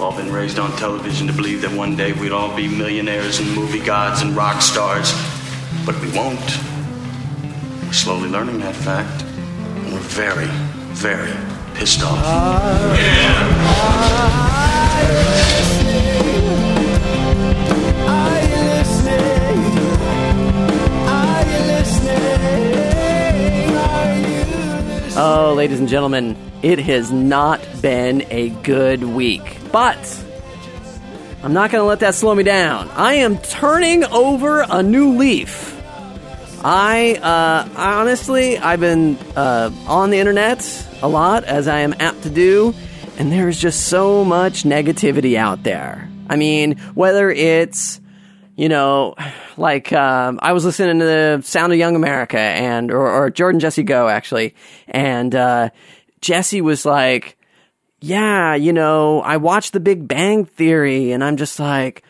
All been raised on television to believe that one day we'd all be millionaires and movie gods and rock stars. But we won't. We're slowly learning that fact. And we're very, very pissed off. Oh, ladies and gentlemen, it has not been a good week. But I'm not going to let that slow me down. I am turning over a new leaf. I, uh, honestly, I've been uh, on the internet a lot, as I am apt to do, and there's just so much negativity out there. I mean, whether it's you know, like um, I was listening to the Sound of Young America and or, or Jordan Jesse Go actually, and uh, Jesse was like, "Yeah, you know, I watched The Big Bang Theory, and I'm just like."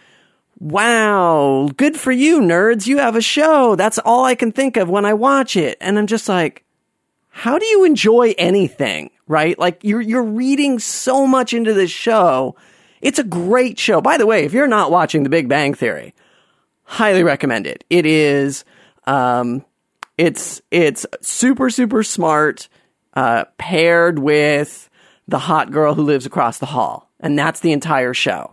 Wow, good for you, nerds. You have a show. That's all I can think of when I watch it. And I'm just like, how do you enjoy anything, right? Like you're you're reading so much into this show. It's a great show. By the way, if you're not watching The Big Bang Theory, highly recommend it. It is, um, it's it's super super smart, uh, paired with the hot girl who lives across the hall, and that's the entire show.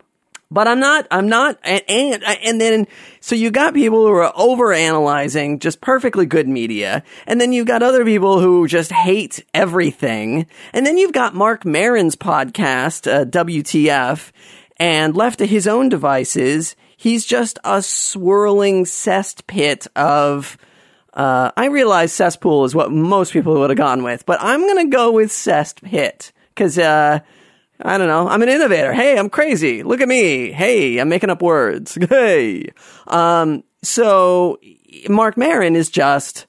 But I'm not, I'm not, and, and, and then, so you got people who are over analyzing just perfectly good media. And then you've got other people who just hate everything. And then you've got Marc Maron's podcast, uh, WTF, and left to his own devices, he's just a swirling cesspit of, uh, I realize cesspool is what most people would have gone with, but I'm going to go with cesspit because, uh, I don't know. I'm an innovator. Hey, I'm crazy. Look at me. Hey, I'm making up words. Hey. Um, so Marc Maron is just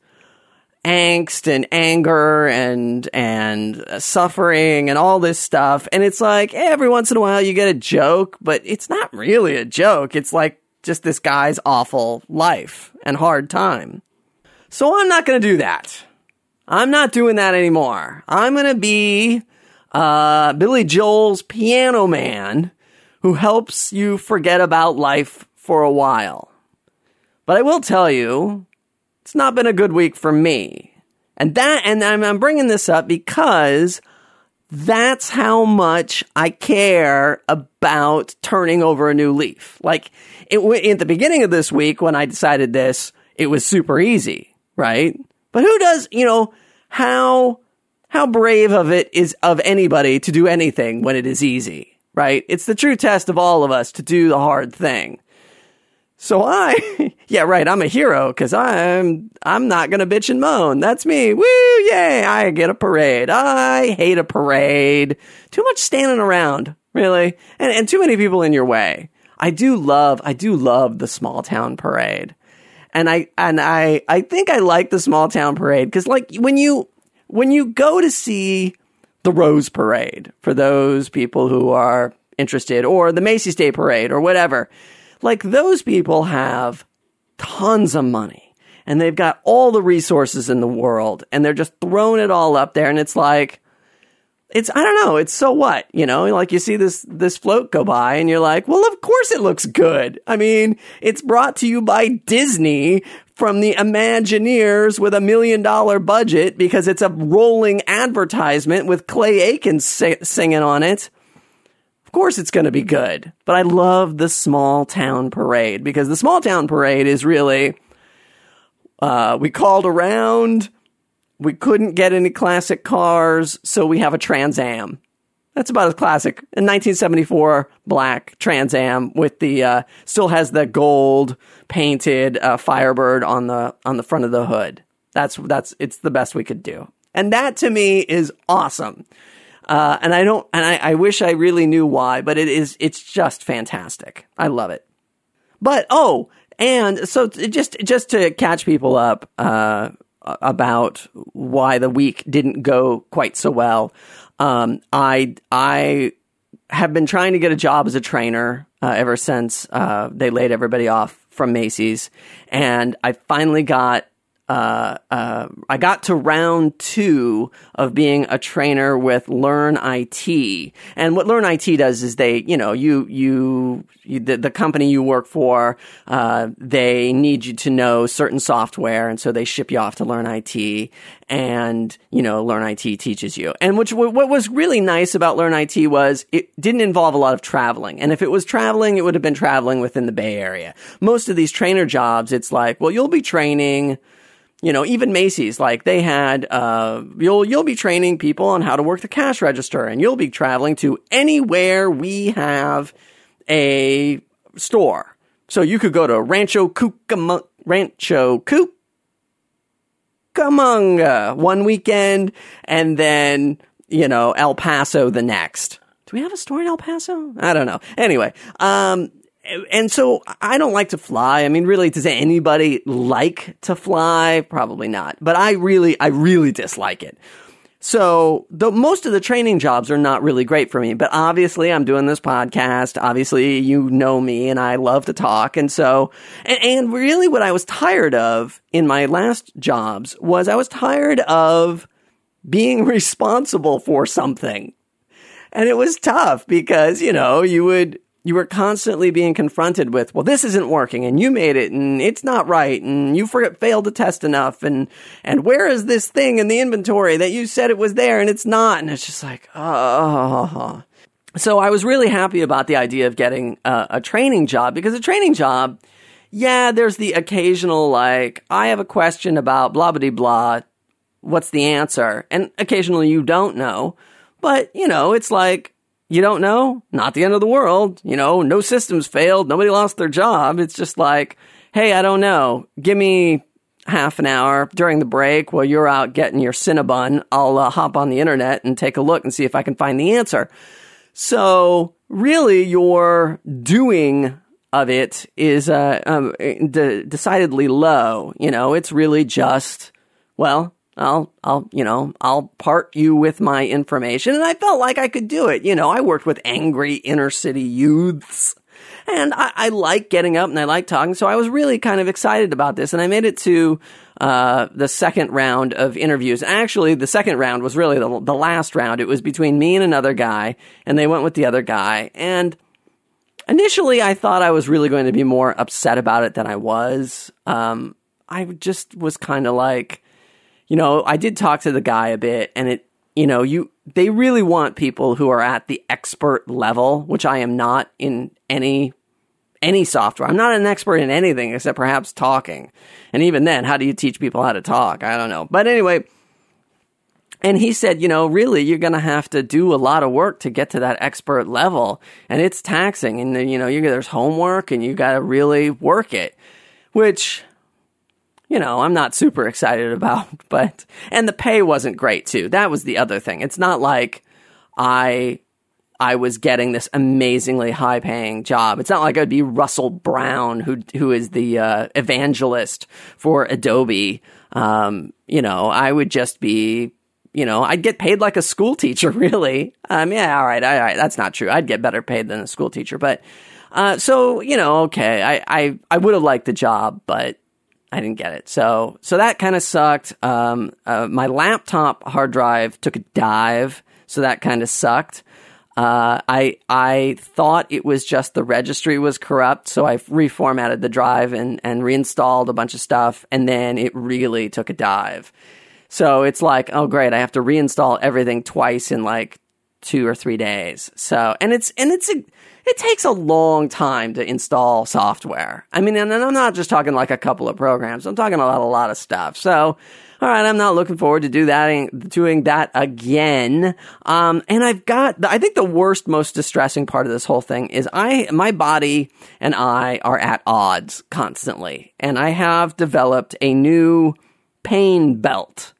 angst and anger and and suffering and all this stuff and it's like every once in a while you get a joke but it's not really a joke it's like just this guy's awful life and hard time so i'm not going to do that i'm not doing that anymore i'm going to be uh, billy joel's piano man who helps you forget about life for a while but i will tell you it's not been a good week for me. And that, and I'm, I'm bringing this up because that's how much I care about turning over a new leaf. Like it, at the beginning of this week when I decided this, it was super easy, right? But who does, you know, how, how brave of it is of anybody to do anything when it is easy, right? It's the true test of all of us to do the hard thing. So I, yeah, right. I'm a hero because I'm, I'm not to bitch and moan. That's me. Woo! Yay! I get a parade. I hate a parade. Too much standing around, really. And, and too many people in your way. I do love, I do love the small town parade. And I, and I, I think I like the small town parade because like when you, when you go to see the Rose Parade for those people who are interested or the Macy's Day Parade or whatever, like those people have tons of money and they've got all the resources in the world and they're just throwing it all up there and it's like it's I don't know, it's so what, you know, like you see this this float go by and you're like, well, of course it looks good. I mean, it's brought to you by Disney from the Imagineers with a million dollar budget because it's a rolling advertisement with Clay Aiken singing on it. Of course it's going to be good. But I love the small town parade because the small town parade is really, uh, we called around. We couldn't get any classic cars, so we have a Trans Am. That's about as classic. In 1974, black Trans Am with the uh, still has the gold painted uh, Firebird on the on the front of the hood. That's that's it's the best we could do, and that to me is awesome. Uh, and I don't, and I, I wish I really knew why, but it is, it's just fantastic. I love it. But, oh, and so just, just to catch people up, uh, about why the week didn't go quite so well. Um, I, I have been trying to get a job as a trainer, uh, ever since, uh, they laid everybody off from Macy's. And I finally got uh, uh, I got to round two of being a trainer with Learn IT. And what Learn IT does is they, you know, you, you, you the, the, company you work for, uh, they need you to know certain software. And so they ship you off to Learn IT and, you know, Learn IT teaches you. And which, what was really nice about Learn IT was it didn't involve a lot of traveling. And if it was traveling, it would have been traveling within the Bay Area. Most of these trainer jobs, it's like, well, you'll be training, you know, even Macy's, like they had, uh, you'll, you'll be training people on how to work the cash register and you'll be traveling to anywhere we have a store. So you could go to Rancho Cucamonga, Rancho Cucamonga one weekend and then, you know, El Paso the next. Do we have a store in El Paso? I don't know. Anyway, um, and so I don't like to fly. I mean, really, does anybody like to fly? Probably not. But I really, I really dislike it. So the, most of the training jobs are not really great for me, but obviously I'm doing this podcast. Obviously you know me and I love to talk. And so, and, and really what I was tired of in my last jobs was I was tired of being responsible for something. And it was tough because, you know, you would, you were constantly being confronted with, well, this isn't working and you made it and it's not right and you forgot, failed to test enough and, and where is this thing in the inventory that you said it was there and it's not? And it's just like, oh. So I was really happy about the idea of getting a, a training job because a training job, yeah, there's the occasional like, I have a question about blah blah blah. What's the answer? And occasionally you don't know. But, you know, it's like, you don't know? Not the end of the world. You know, no systems failed. Nobody lost their job. It's just like, hey, I don't know. Give me half an hour during the break while you're out getting your Cinnabon. I'll uh, hop on the internet and take a look and see if I can find the answer. So, really, your doing of it is uh, um, de- decidedly low. You know, it's really just, well, I'll, I'll, you know, I'll part you with my information. And I felt like I could do it. You know, I worked with angry inner city youths and I, I like getting up and I like talking. So I was really kind of excited about this and I made it to, uh, the second round of interviews. Actually, the second round was really the, the last round. It was between me and another guy and they went with the other guy. And initially I thought I was really going to be more upset about it than I was. Um, I just was kind of like, you know, I did talk to the guy a bit and it, you know, you, they really want people who are at the expert level, which I am not in any, any software. I'm not an expert in anything except perhaps talking. And even then, how do you teach people how to talk? I don't know. But anyway, and he said, you know, really, you're going to have to do a lot of work to get to that expert level. And it's taxing. And, you know, you, there's homework and you got to really work it, which you know, I'm not super excited about, but, and the pay wasn't great too. That was the other thing. It's not like I, I was getting this amazingly high paying job. It's not like I'd be Russell Brown, who, who is the, uh, evangelist for Adobe. Um, you know, I would just be, you know, I'd get paid like a school teacher, really. Um, yeah, all right, all right, that's not true. I'd get better paid than a school teacher, but, uh, so, you know, okay, I, I, I would have liked the job, but, I didn't get it. So so that kind of sucked. Um, uh, my laptop hard drive took a dive, so that kind of sucked. Uh, I I thought it was just the registry was corrupt, so I reformatted the drive and and reinstalled a bunch of stuff, and then it really took a dive. So it's like, oh great, I have to reinstall everything twice in like two or three days. So and it's and it's a it takes a long time to install software. I mean, and I'm not just talking like a couple of programs. I'm talking about a lot of stuff. So, all right, I'm not looking forward to do that, doing that again. Um, and I've got, I think the worst, most distressing part of this whole thing is I, my body and I are at odds constantly. And I have developed a new pain belt.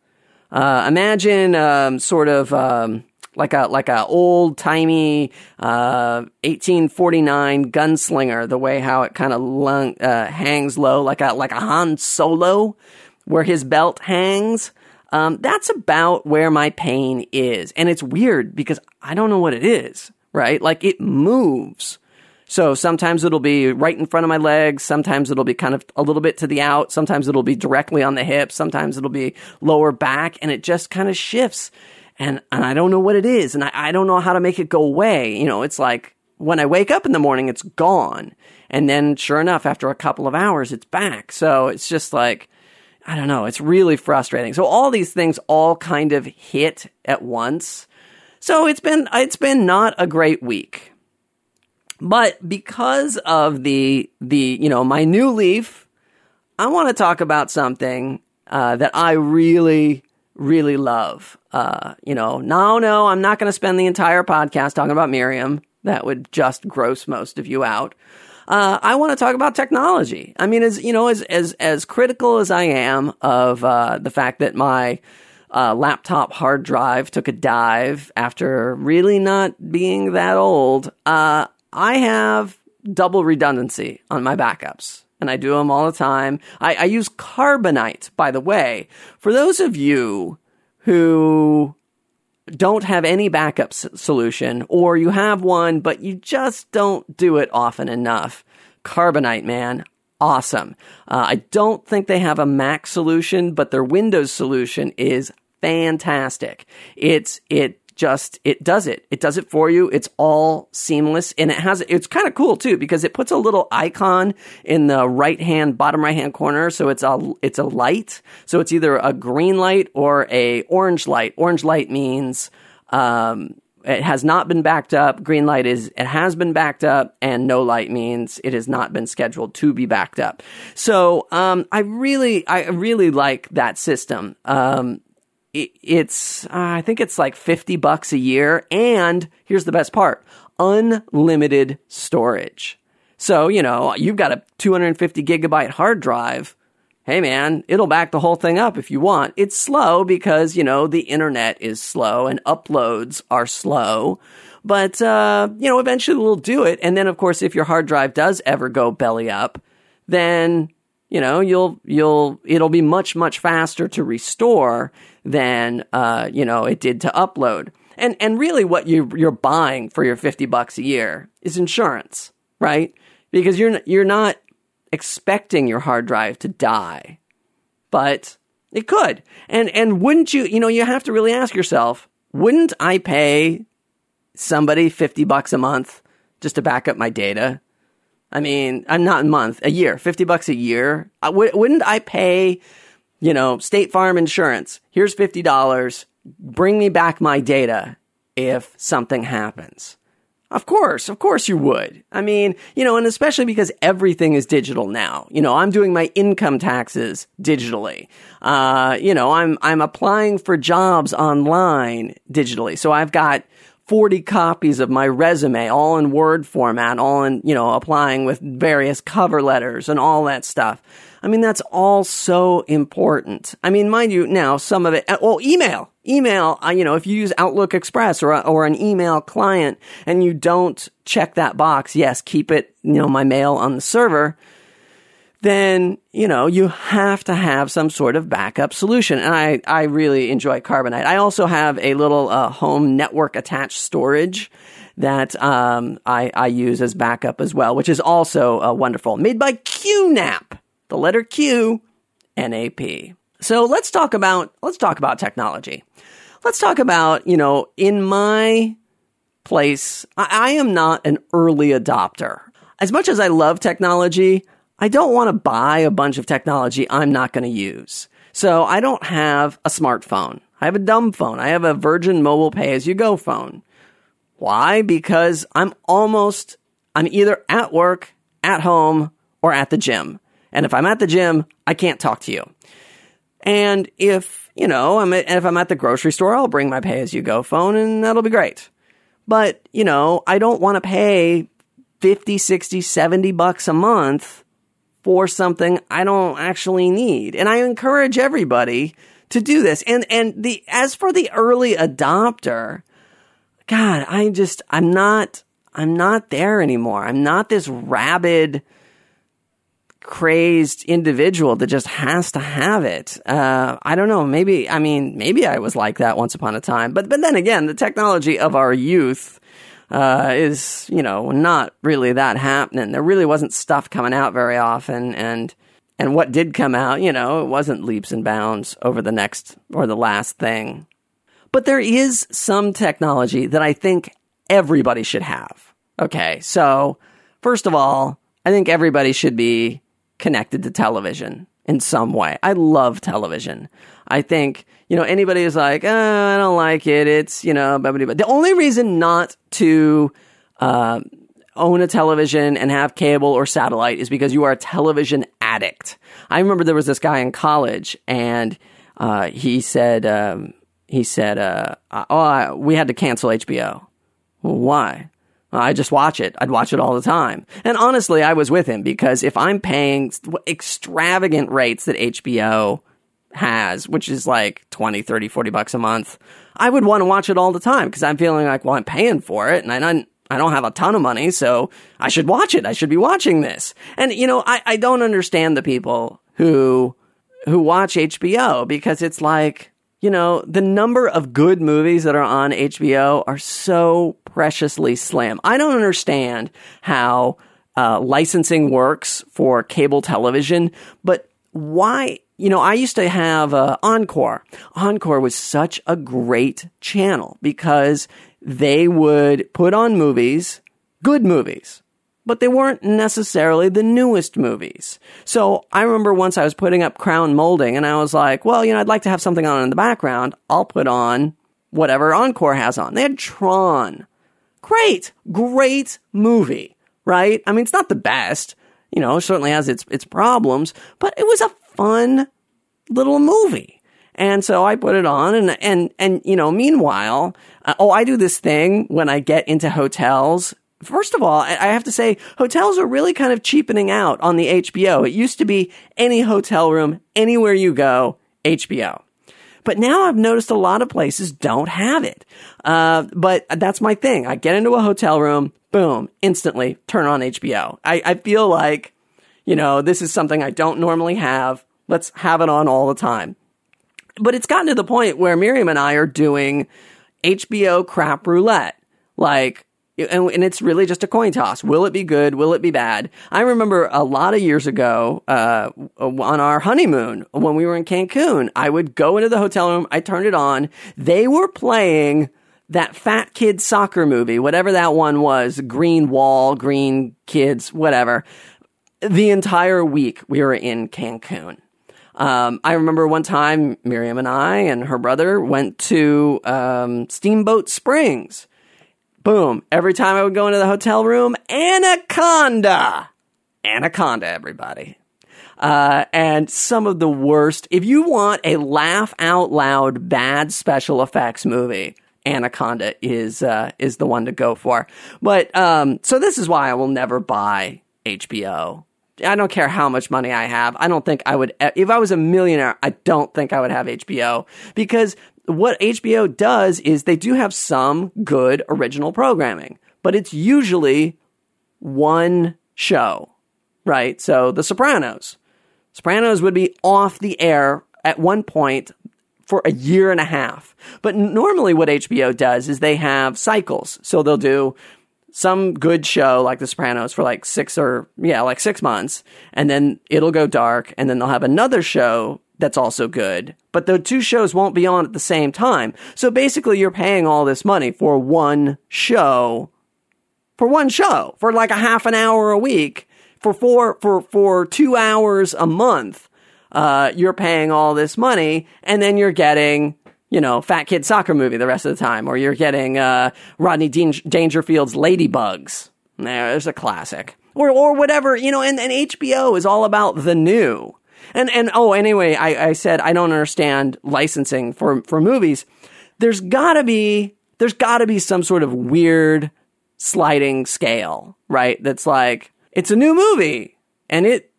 Uh, imagine, um, sort of, um, like a like a old timey uh, 1849 gunslinger. The way how it kind of uh, hangs low, like a like a Han Solo, where his belt hangs. Um, that's about where my pain is, and it's weird because I don't know what it is. Right, like it moves So sometimes it'll be right in front of my legs. Sometimes it'll be kind of a little bit to the out. Sometimes it'll be directly on the hip. Sometimes it'll be lower back and it just kind of shifts. And, and I don't know what it is. And I, I don't know how to make it go away. You know, it's like when I wake up in the morning, it's gone. And then sure enough, after a couple of hours, it's back. So it's just like, I don't know. It's really frustrating. So all these things all kind of hit at once. So it's been, it's been not a great week. But because of the the you know my new leaf, I want to talk about something uh, that I really really love. Uh, you know, no, no, I'm not going to spend the entire podcast talking about Miriam. That would just gross most of you out. Uh, I want to talk about technology. I mean, as you know, as as as critical as I am of uh, the fact that my uh, laptop hard drive took a dive after really not being that old, uh, I have double redundancy on my backups and I do them all the time. I, I, use Carbonite, by the way. For those of you who don't have any backup s- solution, or you have one, but you just don't do it often enough, Carbonite, man, awesome. Uh, I don't think they have a Mac solution, but their Windows solution is fantastic. It's, it just it does it. It does it for you. It's all seamless and it has it's kind of cool too because it puts a little icon in the right hand bottom right hand corner so it's a it's a light. So it's either a green light or a orange light. Orange light means um, it has not been backed up. Green light is it has been backed up, and no light means it has not been scheduled to be backed up. So um, I really, I really like that system. Um, it's uh, I think it's like 50 bucks a year and here's the best part unlimited storage. So, you know, you've got a 250 gigabyte hard drive. Hey man, it'll back the whole thing up if you want. It's slow because, you know, the internet is slow and uploads are slow. But, uh, you know, eventually we'll do it. And then, of course, if your hard drive does ever go belly up, then you know you'll you'll it'll be much much faster to restore than uh, you know it did to upload. And and really what you you're buying for your 50 bucks a year is insurance right? Because you're you're not expecting your hard drive to die but it could. And and wouldn't you you know you have to really ask yourself wouldn't i pay somebody 50 bucks a month just to back up my data? I mean, I'm not a month, a year, 50 bucks a year. I w- wouldn't I pay, you know, State Farm insurance? Here's $50. Bring me back my data if something happens. Of course, of course you would. I mean, you know, and especially because everything is digital now. You know, I'm doing my income taxes digitally. Uh, you know, I'm I'm applying for jobs online digitally. So I've got 40 copies of my resume, all in Word format, all in, you know, applying with various cover letters and all that stuff. I mean, that's all so important. I mean, mind you, now some of it, uh, well, email, email, uh, you know, if you use Outlook Express or, or an email client and you don't check that box, yes, keep it, you know, my mail on the server then, you know, you have to have some sort of backup solution. And I, I really enjoy Carbonite. I also have a little uh, home network attached storage that um, I, I use as backup as well, which is also uh, wonderful. Made by QNAP, the letter Q, NAP. So let's talk about let's talk about technology. Let's talk about you know in my place, I, I am not an early adopter. As much as I love technology, I don't want to buy a bunch of technology I'm not going to use. So I don't have a smartphone. I have a dumb phone. I have a Virgin Mobile Pay as you go phone. Why? Because I'm almost, I'm either at work, at home, or at the gym. And if I'm at the gym, I can't talk to you. And if, you know, I'm at, if I'm at the grocery store, I'll bring my pay as you go phone and that'll be great. But, you know, I don't want to pay 50, 60, 70 bucks a month for something I don't actually need. And I encourage everybody to do this. And, and the, as for the early adopter, God, I just, I'm not, I'm not there anymore. I'm not this rabid, crazed individual that just has to have it. Uh, I don't know. Maybe, I mean, maybe I was like that once upon a time. But, but then again, the technology of our youth, uh, is, you know, not really that happening. There really wasn't stuff coming out very often, and and what did come out, you know, it wasn't leaps and bounds over the next or the last thing. But there is some technology that I think everybody should have. Okay, so first of all, I think everybody should be connected to television in some way. I love television. I think, you know, anybody is like, oh, I don't like it. It's, you know, blah, blah, blah. the only reason not to uh, own a television and have cable or satellite is because you are a television addict. I remember there was this guy in college and uh, he said, um, he said, uh, oh, we had to cancel HBO. Well, why? I just watch it. I'd watch it all the time. And honestly, I was with him because if I'm paying extravagant rates that HBO has, which is like 20, 30, 40 bucks a month, I would want to watch it all the time because I'm feeling like, well, I'm paying for it and I don't, I don't have a ton of money, so I should watch it. I should be watching this. And, you know, I, I don't understand the people who, who watch HBO because it's like, you know, the number of good movies that are on HBO are so preciously slim. I don't understand how uh, licensing works for cable television, but why? You know, I used to have uh, Encore. Encore was such a great channel because they would put on movies, good movies, but they weren't necessarily the newest movies. So I remember once I was putting up crown molding and I was like, well, you know, I'd like to have something on in the background. I'll put on whatever Encore has on. They had Tron. Great, great movie, right? I mean, it's not the best, you know, certainly has its, its problems, but it was a fun little movie. And so I put it on and, and, and, you know, meanwhile, uh, oh, I do this thing when I get into hotels First of all, I have to say, hotels are really kind of cheapening out on the HBO. It used to be any hotel room, anywhere you go, HBO. But now I've noticed a lot of places don't have it. Uh, but that's my thing. I get into a hotel room, boom, instantly turn on HBO. I, I feel like, you know, this is something I don't normally have. Let's have it on all the time. But it's gotten to the point where Miriam and I are doing HBO crap roulette. Like, and, and, it's really just a coin toss. Will it be good? Will it be bad? I remember a lot of years ago, uh, on our honeymoon when we were in Cancun, I would go into the hotel room, I turned it on. They were playing that fat kid soccer movie, whatever that one was, Green Wall, Green Kids, whatever. The entire week we were in Cancun. Um, I remember one time Miriam and I and her brother went to um, Steamboat Springs Boom. Every time I would go into the hotel room, Anaconda. Anaconda, everybody. Uh, and some of the worst. If you want a laugh out loud bad special effects movie, Anaconda is uh, is the one to go for. But um, so this is why I will never buy HBO. I don't care how much money I have. I don't think I would. If I was a millionaire, I don't think I would have HBO because what HBO does is they do have some good original programming, but it's usually one show, right? So The Sopranos. Sopranos would be off the air at one point for a year and a half. But normally what HBO does is they have cycles. So they'll do some good show like The Sopranos for like six or, yeah, like six months. And then it'll go dark. And then they'll have another show that's also good, but the two shows won't be on at the same time. So basically, you're paying all this money for one show, for one show, for like a half an hour a week, for four, for, for two hours a month. Uh, you're paying all this money and then you're getting, you know, fat kid soccer movie the rest of the time, or you're getting, uh, Rodney Dangerfield's Ladybugs. There's a classic. Or, or whatever, you know, and, and HBO is all about the new. And and oh, anyway, I, I said I don't understand licensing for for movies. There's gotta be there's gotta be some sort of weird sliding scale, right? That's like it's a new movie and it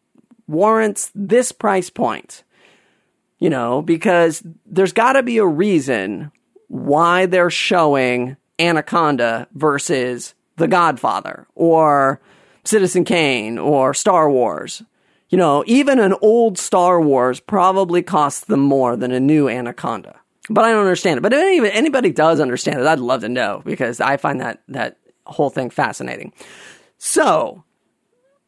warrants this price point. You know, because there's gotta be a reason why they're showing Anaconda versus The Godfather or Citizen Kane or Star Wars you know, even an old Star Wars probably costs them more than a new Anaconda. But I don't understand it. But if anybody does understand it, I'd love to know because I find that that whole thing fascinating. So,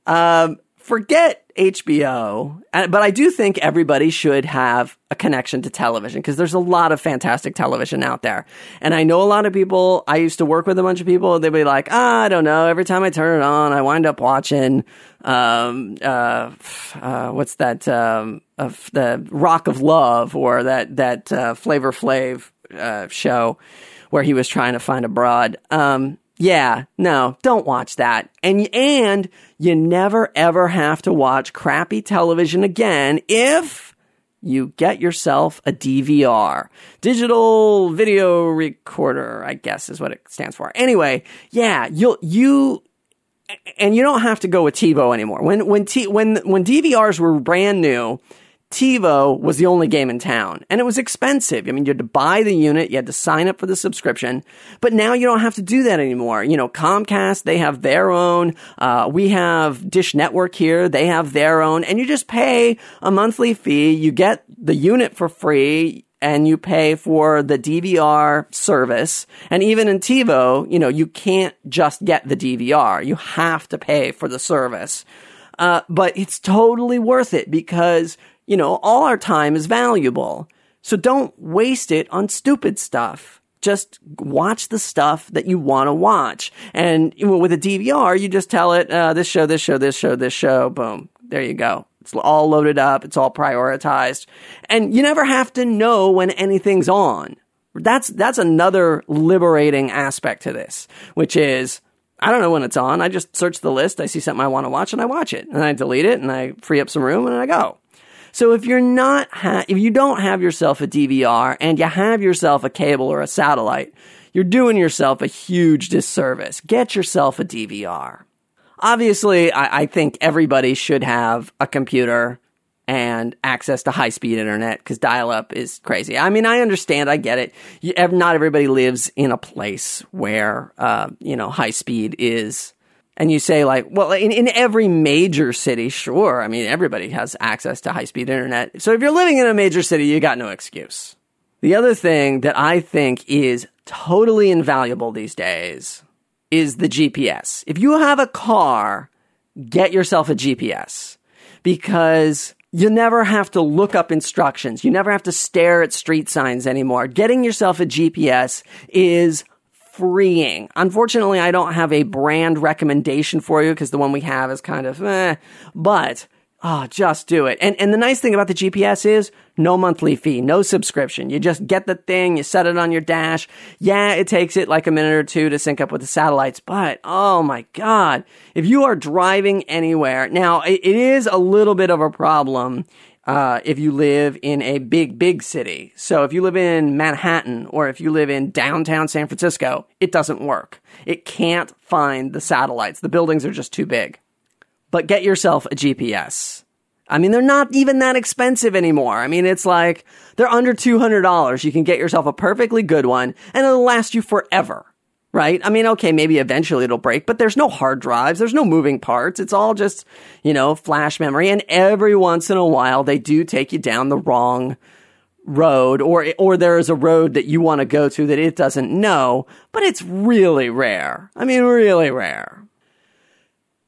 um, forget HBO, but I do think everybody should have a connection to television because there's a lot of fantastic television out there. And I know a lot of people, I used to work with a bunch of people, they'd be like, ah, I don't know, every time I turn it on, I wind up watching, um, uh, uh, what's that, um, of the Rock of Love or that, that, uh, Flavor Flav, uh, show where he was trying to find a broad. Um, yeah, no, don't watch that. And and you never ever have to watch crappy television again if you get yourself a DVR. Digital video recorder, I guess is what it stands for. Anyway, yeah, you'll you and you don't have to go with TiVo anymore. When when T, when when DVRs were brand new, TiVo was the only game in town and it was expensive. I mean, you had to buy the unit, you had to sign up for the subscription, but now you don't have to do that anymore. You know, Comcast, they have their own. Uh, we have Dish Network here, they have their own, and you just pay a monthly fee. You get the unit for free and you pay for the DVR service. And even in TiVo, you know, you can't just get the DVR. You have to pay for the service. Uh, but it's totally worth it because you know, all our time is valuable. So don't waste it on stupid stuff. Just watch the stuff that you want to watch. And with a DVR, you just tell it, uh, this show, this show, this show, this show, boom. There you go. It's all loaded up. It's all prioritized. And you never have to know when anything's on. That's, that's another liberating aspect to this, which is, I don't know when it's on. I just search the list. I see something I want to watch and I watch it and I delete it and I free up some room and I go. So if you're not, ha- if you don't have yourself a DVR and you have yourself a cable or a satellite, you're doing yourself a huge disservice. Get yourself a DVR. Obviously, I, I think everybody should have a computer and access to high speed internet because dial up is crazy. I mean, I understand, I get it. You, not everybody lives in a place where, uh, you know, high speed is and you say like, well, in, in every major city, sure. I mean, everybody has access to high speed internet. So if you're living in a major city, you got no excuse. The other thing that I think is totally invaluable these days is the GPS. If you have a car, get yourself a GPS because you never have to look up instructions. You never have to stare at street signs anymore. Getting yourself a GPS is freeing. Unfortunately, I don't have a brand recommendation for you because the one we have is kind of eh, but oh, just do it. And and the nice thing about the GPS is no monthly fee, no subscription. You just get the thing, you set it on your dash. Yeah, it takes it like a minute or two to sync up with the satellites, but oh my god, if you are driving anywhere, now it, it is a little bit of a problem uh, if you live in a big, big city. So if you live in Manhattan or if you live in downtown San Francisco, it doesn't work. It can't find the satellites. The buildings are just too big. But get yourself a GPS. I mean, they're not even that expensive anymore. I mean, it's like they're under $200. You can get yourself a perfectly good one and it'll last you forever right? I mean, okay, maybe eventually it'll break, but there's no hard drives, there's no moving parts. It's all just, you know, flash memory. And every once in a while, they do take you down the wrong road or or there is a road that you want to go to that it doesn't know, but it's really rare. I mean, really rare.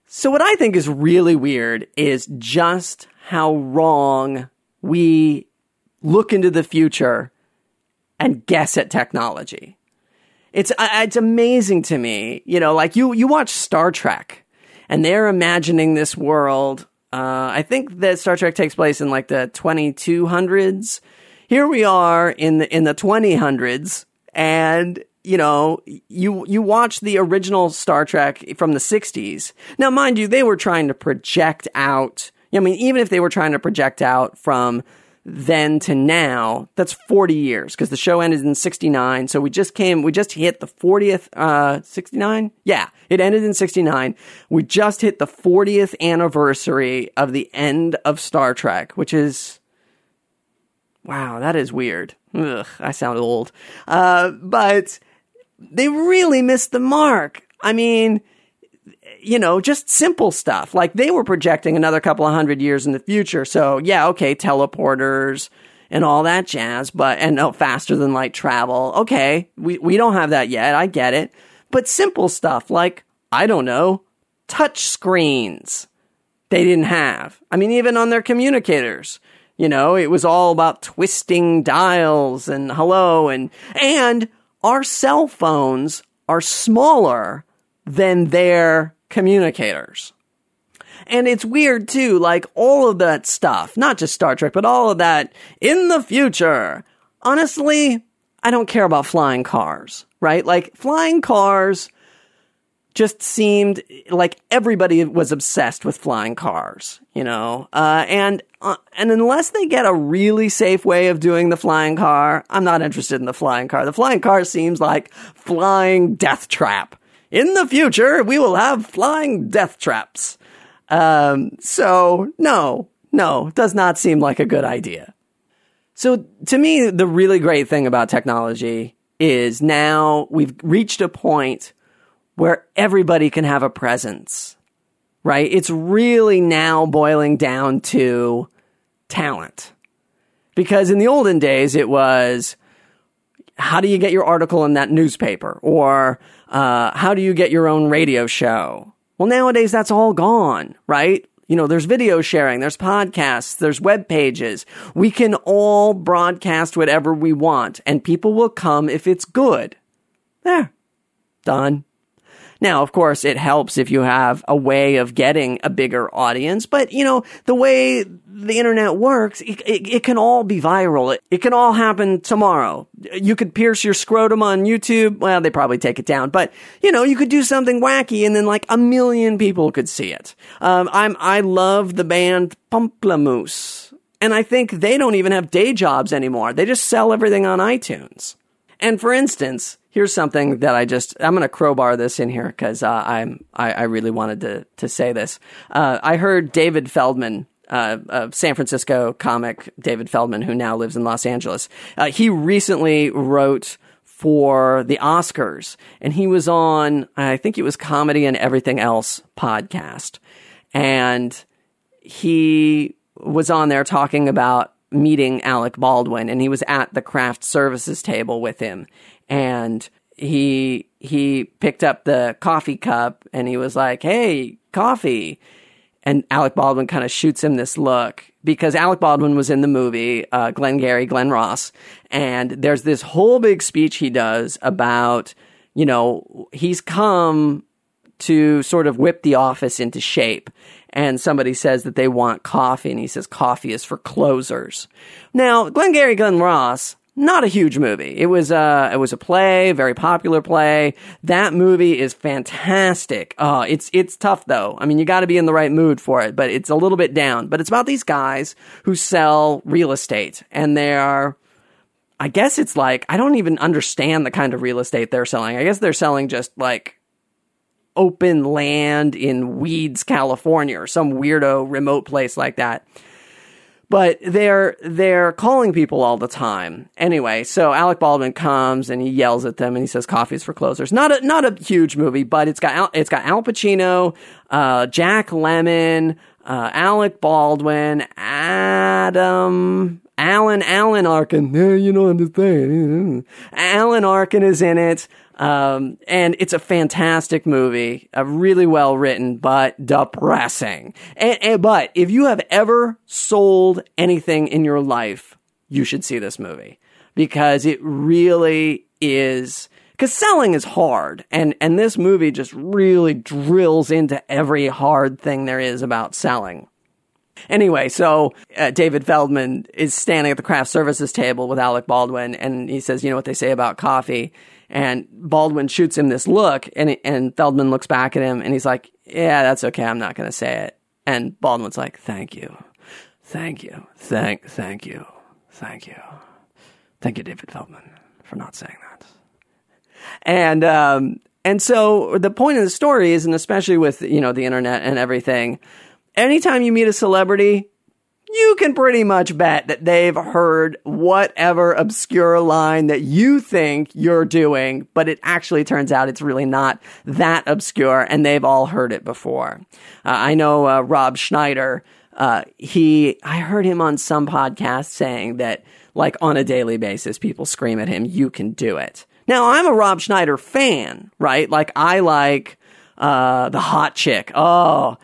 So what I think is really weird is just how wrong we look into the future and guess at technology. It's it's amazing to me, you know, like you you watch Star Trek, and they're imagining this world. Uh, I think that Star Trek takes place in like the 2200s. Here we are in the in the 2000s, and you know, you you watch the original Star Trek from the 60s. Now, mind you, they were trying to project out. I mean, even if they were trying to project out from then to now, that's 40 years because the show ended in 69. So we just came, we just hit the 40th, uh, 69? Yeah, it ended in 69. We just hit the 40th anniversary of the end of Star Trek, which is, wow, that is weird. Ugh, I sound old. Uh, but they really missed the mark. I mean, you know, just simple stuff. Like they were projecting another couple of hundred years in the future. So yeah, okay, teleporters and all that jazz, but, and oh, faster than light travel. Okay. We, we don't have that yet. I get it. but simple stuff like, I don't know, touch screens they didn't have. I mean, even on their communicators, you know, it was all about twisting dials and hello and, and our cell phones are smaller than their communicators. And it's weird too, like all of that stuff, not just Star Trek, but all of that in the future. Honestly, I don't care about flying cars, right? Like flying cars just seemed like everybody was obsessed with flying cars, you know. Uh, and uh, and unless they get a really safe way of doing the flying car, I'm not interested in the flying car. The flying car seems like flying death trap. In the future, we will have flying death traps. Um, so no, no, does not seem like a good idea. So to me, the really great thing about technology is now we've reached a point where everybody can have a presence, right? It's really now boiling down to talent. Because in the olden days, it was how do you get your article in that newspaper? Or uh, how do you get your own radio show? Well, nowadays, that's all gone, right? You know, there's video sharing, there's podcasts, there's web pages. We can all broadcast whatever we want, and people will come if it's good. There. Done. Now, of course, it helps if you have a way of getting a bigger audience, but you know, the way the internet works, it, it, it can all be viral. It, it, can all happen tomorrow. You could pierce your scrotum on YouTube. Well, they probably take it down, but you know, you could do something wacky and then like a million people could see it. Um, I'm, I love the band Pomplamoose. And I think they don't even have day jobs anymore. They just sell everything on iTunes. And for instance, here's something that I just I'm going to crowbar this in here because uh, I'm I, I, really wanted to to say this. Uh, I heard David Feldman. Uh, San Francisco comic David Feldman, who now lives in Los Angeles, uh, he recently wrote for the Oscars, and he was on, I think it was Comedy and Everything Else podcast, and he was on there talking about meeting Alec Baldwin, and he was at the craft services table with him, and he he picked up the coffee cup and he was like, "Hey, coffee." And Alec Baldwin kind of shoots him this look because Alec Baldwin was in the movie uh, Glengarry Glen Ross, and there's this whole big speech he does about, you know, he's come to sort of whip the office into shape. And somebody says that they want coffee, and he says coffee is for closers. Now, Glengarry Glen Ross not a huge movie. It was uh it was a play, very popular play. That movie is fantastic. Uh it's it's tough though. I mean, you got to be in the right mood for it, but it's a little bit down. But it's about these guys who sell real estate and they are I guess it's like I don't even understand the kind of real estate they're selling. I guess they're selling just like open land in Weeds, California or some weirdo remote place like that but they're they're calling people all the time. Anyway, so Alec Baldwin comes and he yells at them and he says coffee's for closers. Not a not a huge movie, but it's got Al, it's got Al Pacino, uh, Jack Lemmon, uh, Alec Baldwin, Adam Alan Alan Arkin. Yeah, you know understand. Alan Arkin is in it. Um, and it's a fantastic movie, a really well written, but depressing. And, and, but if you have ever sold anything in your life, you should see this movie because it really is. Because selling is hard, and and this movie just really drills into every hard thing there is about selling. Anyway, so uh, David Feldman is standing at the craft services table with Alec Baldwin, and he says, "You know what they say about coffee." And Baldwin shoots him this look, and and Feldman looks back at him, and he's like, "Yeah, that's okay. I'm not going to say it." And Baldwin's like, "Thank you, thank you, thank, thank you, thank you, thank you, David Feldman, for not saying that." And um, and so the point of the story is, and especially with you know the internet and everything, anytime you meet a celebrity, you can pretty much bet that they've heard whatever obscure line that you think you're doing, but it actually turns out it's really not that obscure and they've all heard it before. Uh, I know uh, Rob Schneider, uh, he, I heard him on some podcast saying that like on a daily basis, people scream at him, you can do it. Now, I'm a Rob Schneider fan, right? Like, I like uh, The Hot Chick. Oh,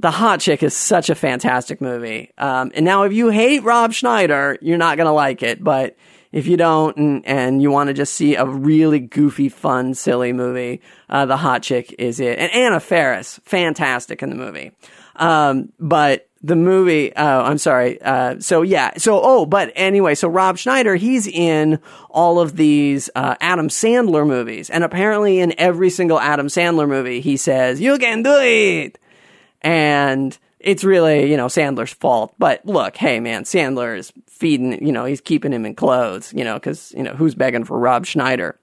The Hot Chick is such a fantastic movie. Um, and now, if you hate Rob Schneider, you're not going to like it. But if you don't and, and you want to just see a really goofy, fun, silly movie, uh, The Hot Chick is it. And Anna Faris, fantastic in the movie. Um, but the movie, oh, I'm sorry. Uh, so yeah. So, oh, but anyway, so Rob Schneider, he's in all of these, uh, Adam Sandler movies. And apparently in every single Adam Sandler movie, he says, you can do it. And it's really, you know, Sandler's fault. But look, hey man, Sandler is feeding, you know, he's keeping him in clothes, you know, cause, you know, who's begging for Rob Schneider?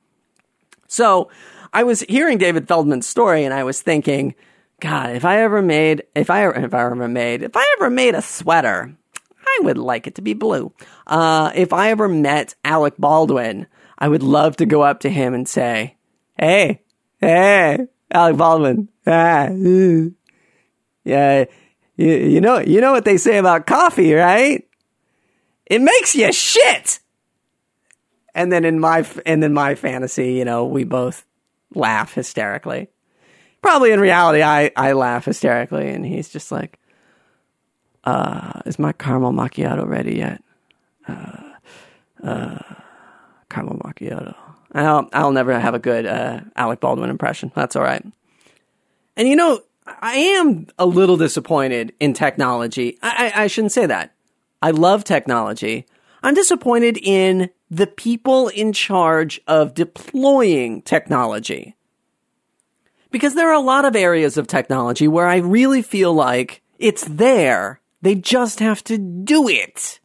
So I was hearing David Feldman's story and I was thinking, God, if I ever made, if I, if I ever made, if I ever made a sweater, I would like it to be blue. Uh, if I ever met Alec Baldwin, I would love to go up to him and say, Hey, hey, Alec Baldwin, ah, yeah, you, you know, you know what they say about coffee, right? It makes you shit. And then in my, and in my fantasy, you know, we both laugh hysterically probably in reality, I, I laugh hysterically, and he's just like, uh, is my caramel macchiato ready yet? Uh, uh, caramel macchiato. I'll, I'll never have a good uh, Alec Baldwin impression. That's all right. And you know, I am a little disappointed in technology. I, I, I shouldn't say that. I love technology. I'm disappointed in the people in charge of deploying technology. Because there are a lot of areas of technology where I really feel like it's there. They just have to do it.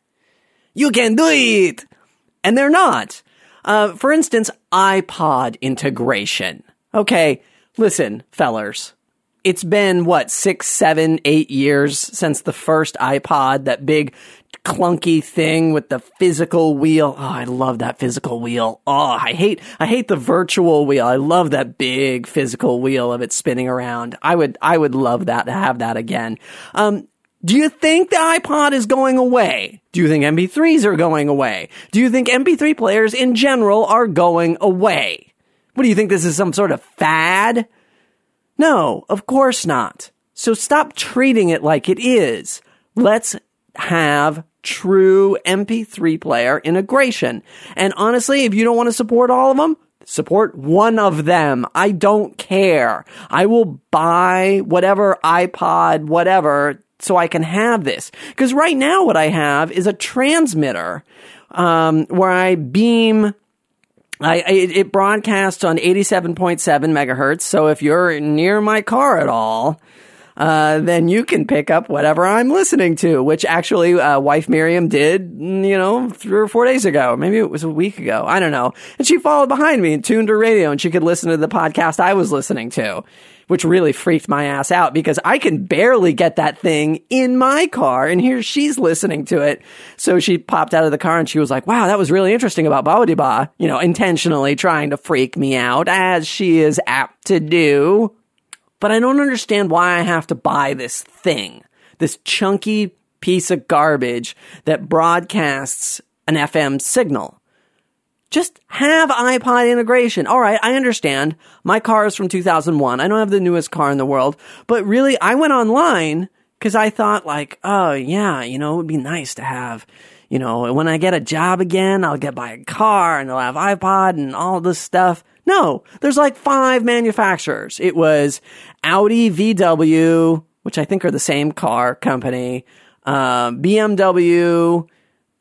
You can do it! And they're not. Uh, for instance, iPod integration. Okay, listen, fellers. It's been, what, six, seven, eight years since the first iPod, that big clunky thing with the physical wheel. Oh, I love that physical wheel. Oh, I hate, I hate the virtual wheel. I love that big physical wheel of it spinning around. I would, I would love that to have that again. Um, do you think the iPod is going away? Do you think MP3s are going away? Do you think MP3 players in general are going away? What do you think this is some sort of fad? No, of course not. So stop treating it like it is. Let's have true MP3 player integration. And honestly, if you don't want to support all of them, support one of them. I don't care. I will buy whatever iPod, whatever, so I can have this. Because right now, what I have is a transmitter um, where I beam. I, it, it broadcasts on 87.7 megahertz. So if you're near my car at all, uh, then you can pick up whatever I'm listening to, which actually, uh, wife Miriam did, you know, three or four days ago. Maybe it was a week ago. I don't know. And she followed behind me and tuned her radio and she could listen to the podcast I was listening to, which really freaked my ass out because I can barely get that thing in my car. And here she's listening to it. So she popped out of the car and she was like, wow, that was really interesting about Ba, you know, intentionally trying to freak me out as she is apt to do but I don't understand why I have to buy this thing, this chunky piece of garbage that broadcasts an FM signal. Just have iPod integration. All right, I understand. My car is from 2001. I don't have the newest car in the world, but really, I went online because I thought, like, oh, yeah, you know, it would be nice to have, you know, when I get a job again, I'll get buy a car and I'll have iPod and all this stuff. No, there's like five manufacturers. It was Audi, VW, which I think are the same car company, uh, BMW,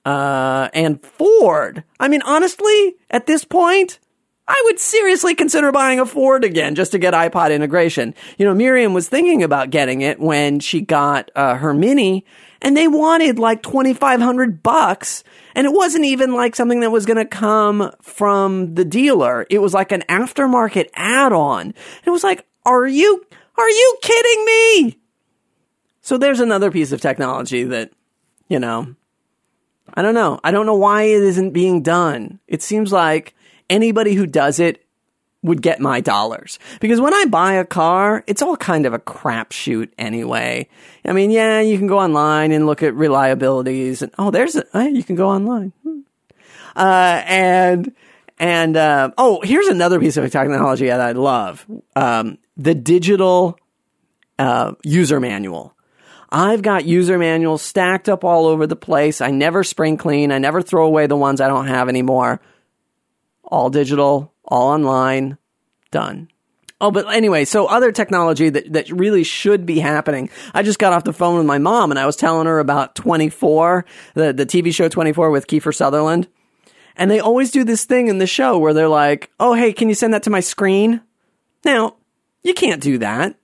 uh, and Ford. I mean, honestly, at this point, I would seriously consider buying a Ford again just to get iPod integration. You know, Miriam was thinking about getting it when she got uh, her Mini, and they wanted like twenty five hundred bucks and it wasn't even like something that was going to come from the dealer. It was like an aftermarket add-on. It was like, are you, are you kidding me? So there's another piece of technology that, you know, I don't know. I don't know why it isn't being done. It seems like anybody who does it would get my dollars. Because when I buy a car, it's all kind of a crapshoot anyway. I mean, yeah, you can go online and look at reliabilities and, oh, there's a, you can go online. Hmm. Uh, and, And uh, oh, here's another piece of technology that I love: um, the digital uh, user manual. I've got user manuals stacked up all over the place. I never spring clean. I never throw away the ones I don't have anymore. All digital, all online, done. Oh, but anyway, so other technology that, that really should be happening. I just got off the phone with my mom and I was telling her about 24, the, the TV show 24 with Kiefer Sutherland. And they always do this thing in the show where they're like, oh, hey, can you send that to my screen? Now, you can't do that.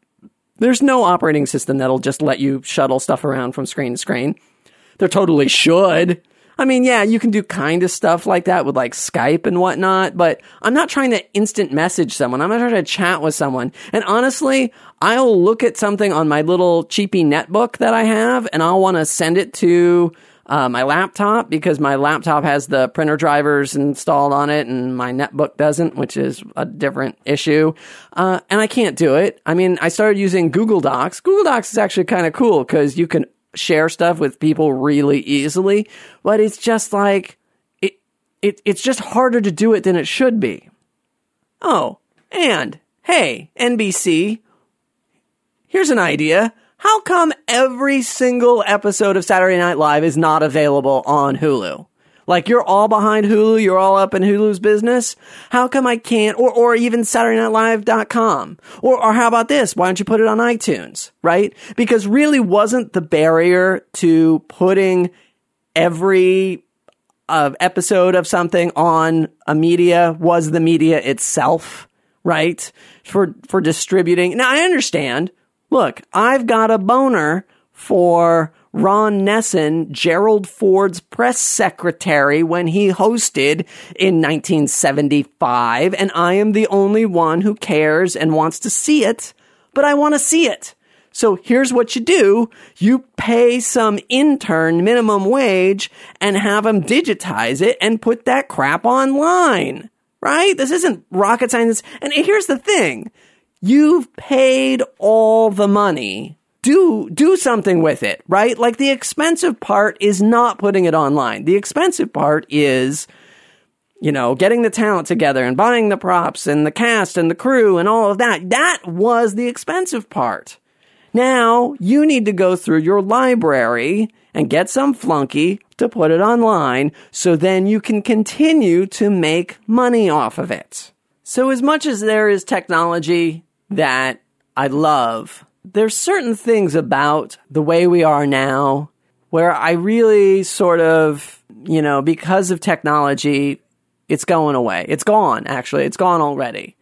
There's no operating system that'll just let you shuttle stuff around from screen to screen. There totally should. I mean, yeah, you can do kind of stuff like that with like Skype and whatnot, but I'm not trying to instant message someone. I'm not trying to chat with someone. And honestly, I'll look at something on my little cheapy netbook that I have and I'll want to send it to uh, my laptop because my laptop has the printer drivers installed on it and my netbook doesn't, which is a different issue. Uh, and I can't do it. I mean, I started using Google Docs. Google Docs is actually kind of cool because you can share stuff with people really easily, but it's just like, it, it, it's just harder to do it than it should be. Oh, and hey, NBC, here's an idea how come every single episode of Saturday Night Live is not available on Hulu? Like you're all behind Hulu, you're all up in Hulu's business. How come I can't, or, or even SaturdayNightLive.com? Or, or how about this? Why don't you put it on iTunes? Right? Because really wasn't the barrier to putting every uh, episode of something on a media was the media itself, right? For, for distributing. Now I understand Look, I've got a boner for Ron Nessen, Gerald Ford's press secretary when he hosted in 1975, and I am the only one who cares and wants to see it, but I want to see it. So here's what you do. You pay some intern minimum wage and have them digitize it and put that crap online. Right? This isn't rocket science. And here's the thing. You've paid all the money. Do, do something with it, right? Like the expensive part is not putting it online. The expensive part is, you know, getting the talent together and buying the props and the cast and the crew and all of that. That was the expensive part. Now you need to go through your library and get some flunky to put it online so then you can continue to make money off of it. So as much as there is technology that I love. There's certain things about the way we are now where I really sort of, you know, because of technology, it's going away. It's gone, actually. It's gone already.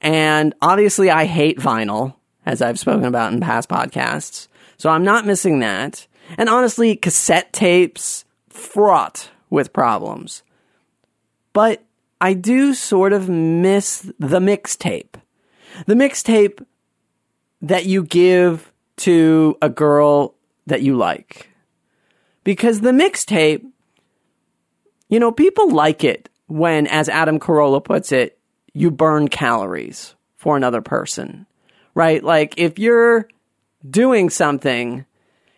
And obviously, I hate vinyl, as I've spoken about in past podcasts. So I'm not missing that. And honestly, cassette tapes, fraught with problems. But I do sort of miss the mixtape the mixtape that you give to a girl that you like. Because the mixtape, you know, people like it when, as Adam Carolla puts it, you burn calories for another person, right? Like if you're doing something,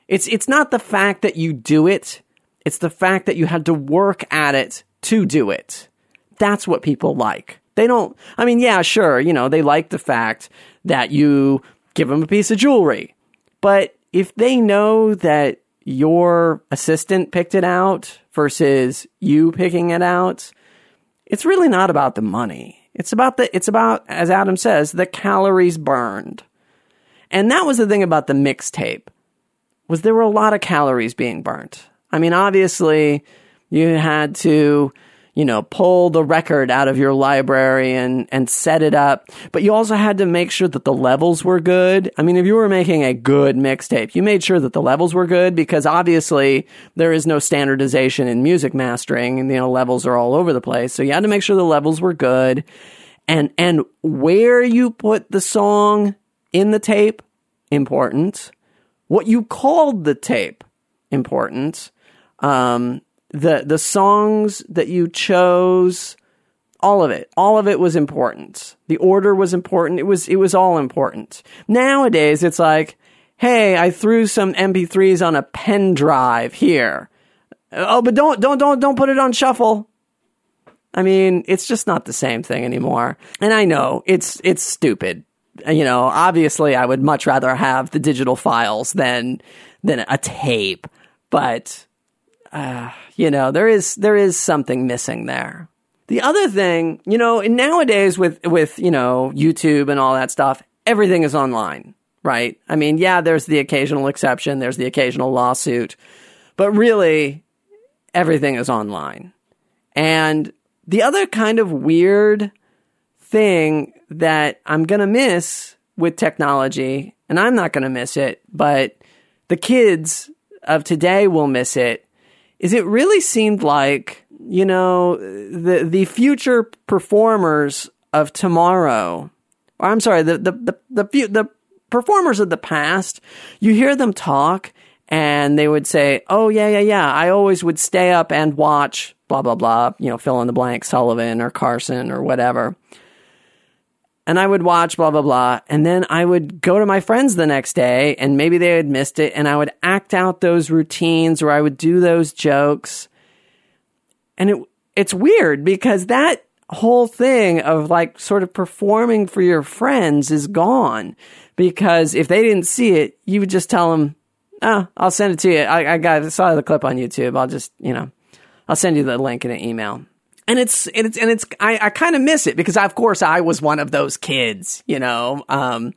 it's, it's not the fact that you do it. It's the fact that you had to work at it to do it. That's what people like. They don't, I mean, yeah, sure, you know, they like the fact that you give them a piece of jewelry. But if they know that your assistant picked it out versus you picking it out, it's really not about the money. It's about the, it's about, as Adam says, the calories burned. And that was the thing about the mixtape was there were a lot of calories being burnt. I mean, obviously you had to, you know, pull the record out of your library and, and set it up. But you also had to make sure that the levels were good. I mean, if you were making a good mixtape, you made sure that the levels were good because obviously there is no standardization in music mastering and, you know, levels are all over the place. So you had to make sure the levels were good and, and where you put the song in the tape, important. What you called the tape, important. Um, the the songs that you chose all of it all of it was important. The order was important. It was it was all important. Nowadays it's like hey i threw some mp3s on a pen drive here. Oh but don't don't don't don't put it on shuffle. I mean, it's just not the same thing anymore. And I know it's it's stupid. You know, obviously I would much rather have the digital files than than a tape, but uh, you know, there is there is something missing there. The other thing, you know, nowadays with with, you know, YouTube and all that stuff, everything is online, right? I mean, yeah, there's the occasional exception, there's the occasional lawsuit, but really everything is online. And the other kind of weird thing that I'm to miss with technology, and I'm not to miss it, but the kids of today will miss it, is it really seemed like, you know, the, the future performers of tomorrow, or I'm sorry, the, the, the, the, the performers of the past, you hear them talk and they would say, "Oh yeah, yeah, yeah. I always would stay up and watch blah blah blah. You know, fill in the blank, Sullivan or Carson or whatever." And I would watch blah blah blah, and then I would go to my friends the next day, and maybe they had missed it, and I would act out those routines, or I would do those jokes, and it it's weird because that whole thing of like sort of performing for your friends is gone because if they didn't see it, you would just tell them, oh, I'll send it to you. I, I got saw the clip on YouTube. I'll just, you know, I'll send you the link in an email. And it's, and it's, and it's, I, I kind of miss it because of course I was one of those kids, you know, um,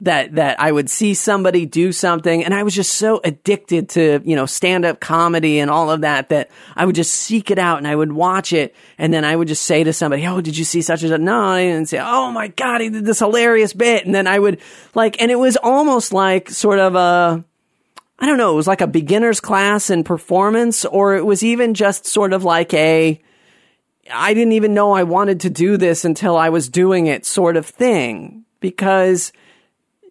that, that I would see somebody do something and I was just so addicted to, you know, stand up comedy and all of that, that I would just seek it out and I would watch it. And then I would just say to somebody, Oh, did you see such and such? No, I didn't say, Oh my God, he did this hilarious bit. And then I would like, and it was almost like sort of a, I don't know, it was like a beginner's class in performance, or it was even just sort of like a, I didn't even know I wanted to do this until I was doing it sort of thing. Because,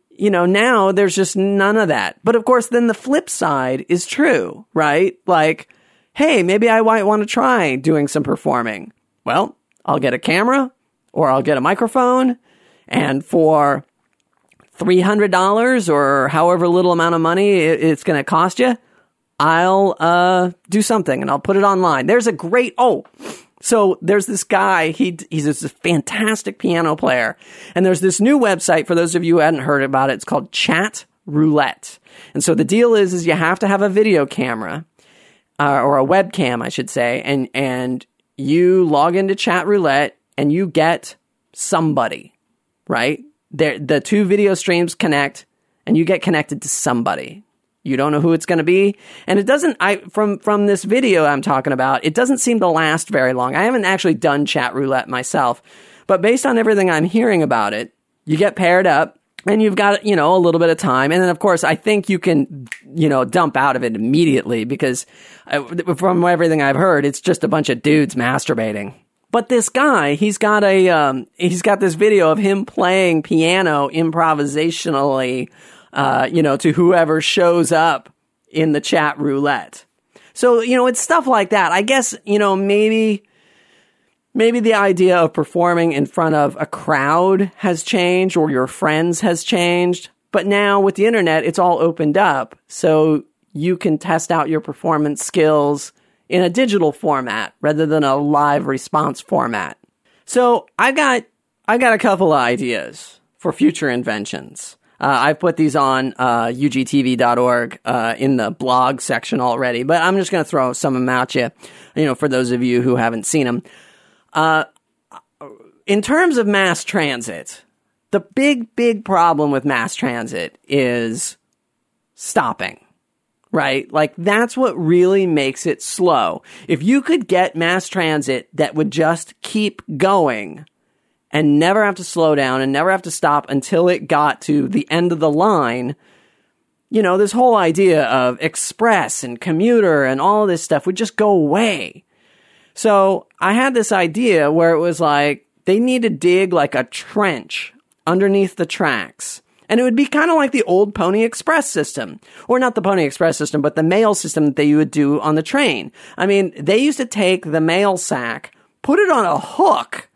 you know, now there's just none of that. But of course, then the flip side is true, right? Like, hey, maybe I might want to try doing some performing. Well, I'll get a camera or I'll get a microphone. And for $300 or however little amount of money it's going to cost you, I'll uh, do something and I'll put it online. There's a great, oh, so there's this guy, he, he's this fantastic piano player. And there's this new website for those of you who hadn't heard about it. It's called Chat Roulette. And so the deal is, is you have to have a video camera, uh, or a webcam, I should say, and, and you log into Chat Roulette and you get somebody, right? the two video streams connect and you get connected to somebody. You don't know who it's going to be. And it doesn't, I, from, from this video I'm talking about, it doesn't seem to last very long. I haven't actually done chat roulette myself, but based on everything I'm hearing about it, you get paired up and you've got, you know, a little bit of time. And then, of course, I think you can, you know, dump out of it immediately because uh, from everything I've heard, it's just a bunch of dudes masturbating. But this guy, he's got a um, he's got this video of him playing piano improvisationally, uh, you know, to whoever shows up in the chat roulette. So you know, it's stuff like that. I guess you know maybe maybe the idea of performing in front of a crowd has changed or your friends has changed. But now with the internet, it's all opened up, so you can test out your performance skills in a digital format rather than a live response format. So I've got I've got a couple of ideas for future inventions. Uh, I've put these on uh, ugtv.org uh, in the blog section already, but I'm just going to throw some of them at you, you know, for those of you who haven't seen them. Uh, in terms of mass transit, the big, big problem with mass transit is stopping right? Like that's what really makes it slow. If you could get mass transit that would just keep going and never have to slow down and never have to stop until it got to the end of the line, you know, this whole idea of express and commuter and all this stuff would just go away. So I had this idea where it was like they need to dig like a trench underneath the tracks and it would be kind of like the old Pony Express system. Or not the Pony Express system, but the mail system that they would do on the train. I mean, they used to take the mail sack, put it on a hook,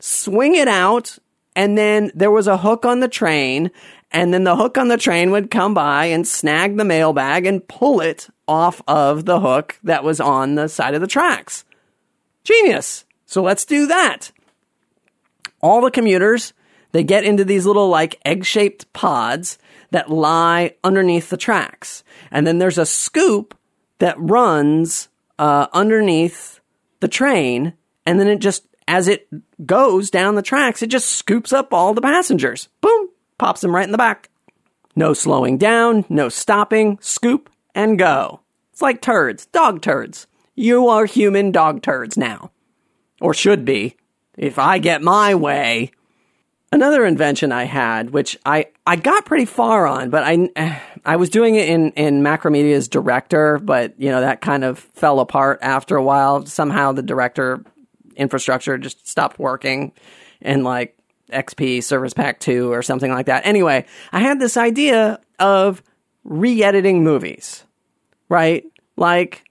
swing it out, and then there was a hook on the train, and then the hook on the train would come by and snag the mail bag and pull it off of the hook that was on the side of the tracks. Genius. So let's do that. All the commuters, they get into these little like egg shaped pods that lie underneath the tracks. And then there's a scoop that runs uh, underneath the train. And then it just, as it goes down the tracks, it just scoops up all the passengers. Boom, pops them right in the back. No slowing down, no stopping, scoop and go. It's like turds, dog turds. You are human dog turds now. Or should be. If I get my way. Another invention I had, which I, I got pretty far on, but I, I was doing it in, in Macromedia's director, but you know, that kind of fell apart after a while. Somehow the director infrastructure just stopped working and like XP Service Pack 2 or something like that. Anyway, I had this idea of re editing movies, right? Like,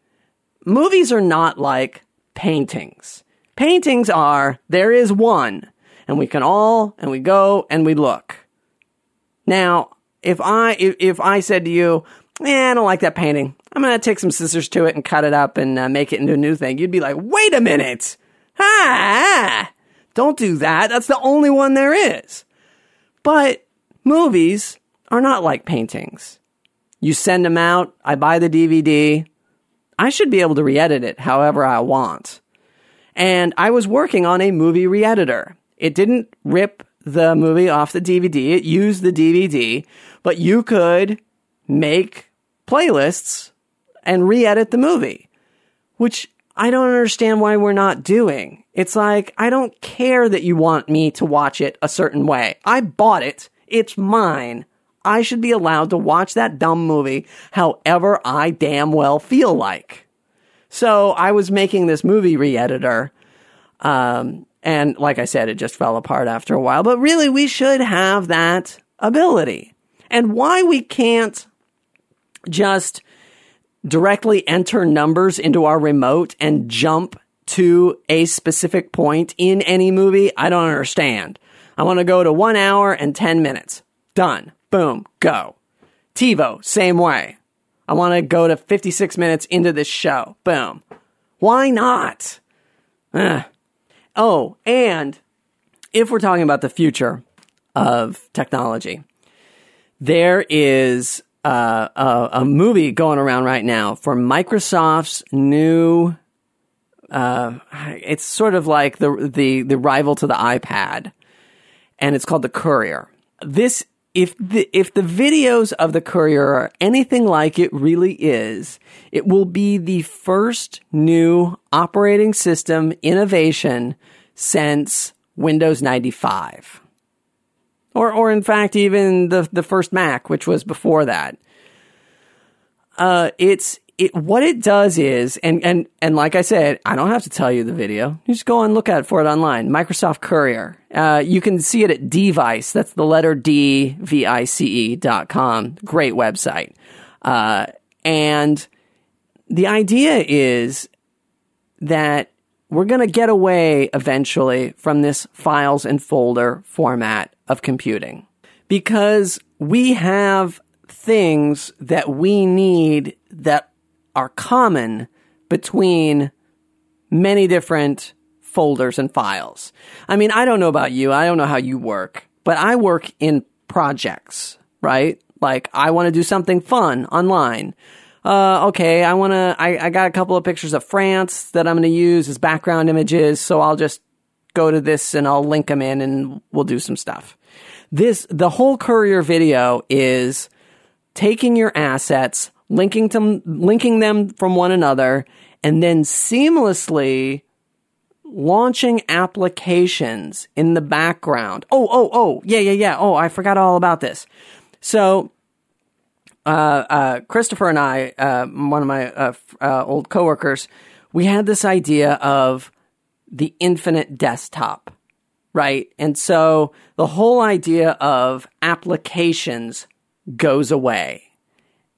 movies are not like paintings. Paintings are, there is one, and we can all, and we go, and we look. Now, if I, if, if I said to you, "Yeah, I don't like that painting. I'm to take some scissors to it and cut it up and uh, make it into a new thing. You'd be like, wait a minute. Ah, don't do that. That's the only one there is. But movies are not like paintings. You send them out, I buy the DVD. I should be able to re edit it however I want. And I was working on a movie re editor. It didn't rip the movie off the DVD, it used the DVD, but you could make playlists and re edit the movie, which I don't understand why we're not doing. It's like, I don't care that you want me to watch it a certain way. I bought it. It's mine. I should be allowed to watch that dumb movie however I damn well feel like. So I was making this movie re-editor. Um, and like I said, it just fell apart after a while. But really, we should have that ability. And why we can't just directly enter numbers into our remote and jump to a specific point in any movie, I don't understand. I want to go to one hour and 10 minutes. Done. Boom. Go. TiVo, same way. I want to go to 56 minutes into this show. Boom. Why not? Ugh. Oh, and if we're talking about the future of technology, there is uh, a, a, movie going around right now for Microsoft's new. Uh, it's sort of like the the the rival to the iPad, and it's called the Courier. This if the if the videos of the Courier are anything like it really is, it will be the first new operating system innovation since Windows 95 or or in fact even the the first Mac, which was before that. Uh, it's it what it does is and and and like I said, I don't have to tell you the video. You just go and look at it for it online. Microsoft Courier. Uh, you can see it at DVICE. That's the letter D V I C E dot com. Great website. Uh, and the idea is that we're going to get away eventually from this files and folder format of computing because we have things that we need that are common between many different folders and files. I mean, I don't know about you. I don't know how you work, but I work in projects, right? Like I want to do something fun online uh, okay, I want to, I, I got a couple of pictures of France that I'm going to use as background images. So I'll just go to this and I'll link them in and we'll do some stuff. This, the whole courier video is taking your assets, linking them, linking them from one another, and then seamlessly launching applications in the background. Oh, oh, oh, yeah, yeah, yeah. Oh, I forgot all about this. So uh, uh, Christopher and I, uh, one of my uh, uh, old coworkers, we had this idea of the infinite desktop, right? And so the whole idea of applications goes away.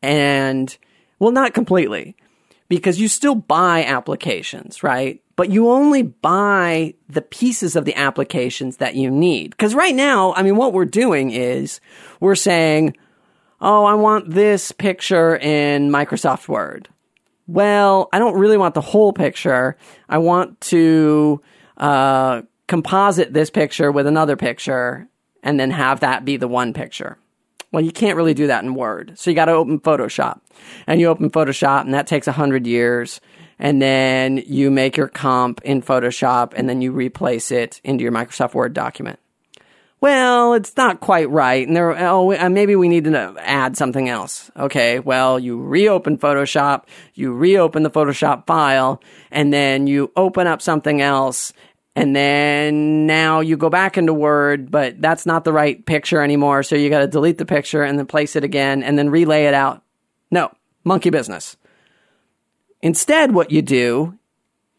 And, well, not completely, because you still buy applications, right? But you only buy the pieces of the applications that you need. Because right now, I mean, what we're doing is we're saying, oh, I want this picture in Microsoft Word. Well, I don't really want the whole picture. I want to uh, composite this picture with another picture and then have that be the one picture. Well, you can't really do that in Word. So you got to open Photoshop. And you open Photoshop, and that takes 100 years. And then you make your comp in Photoshop, and then you replace it into your Microsoft Word document. Well, it's not quite right. And there, oh, uh, maybe we need to add something else. Okay. Well, you reopen Photoshop, you reopen the Photoshop file, and then you open up something else. And then now you go back into Word, but that's not the right picture anymore. So you got to delete the picture and then place it again and then relay it out. No, monkey business. Instead, what you do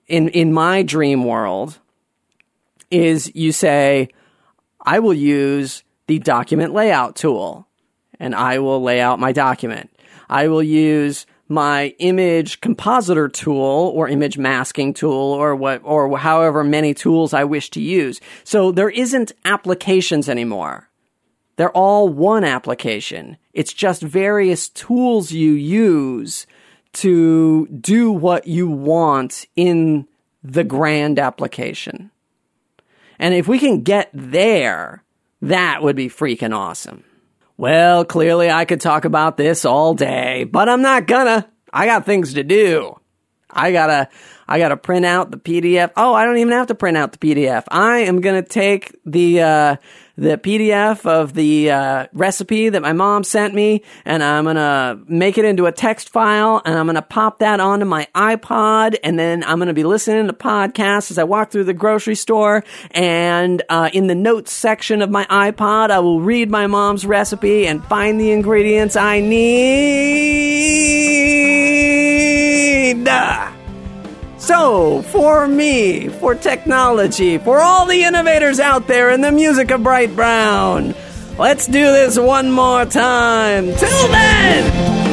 in, in my dream world is you say, I will use the document layout tool and I will lay out my document. I will use my image compositor tool or image masking tool or what, or however many tools I wish to use. So there isn't applications anymore. They're all one application. It's just various tools you use to do what you want in the grand application. And if we can get there, that would be freaking awesome. Well, clearly I could talk about this all day, but I'm not gonna. I got things to do. I gotta, I gotta print out the PDF. Oh, I don't even have to print out the PDF. I am gonna take the, uh, the PDF of the uh, recipe that my mom sent me, and I'm gonna make it into a text file, and I'm gonna pop that onto my iPod, and then I'm gonna be listening to podcasts as I walk through the grocery store. And uh, in the notes section of my iPod, I will read my mom's recipe and find the ingredients I need. So, for me, for technology, for all the innovators out there in the music of Bright Brown, let's do this one more time. Till then!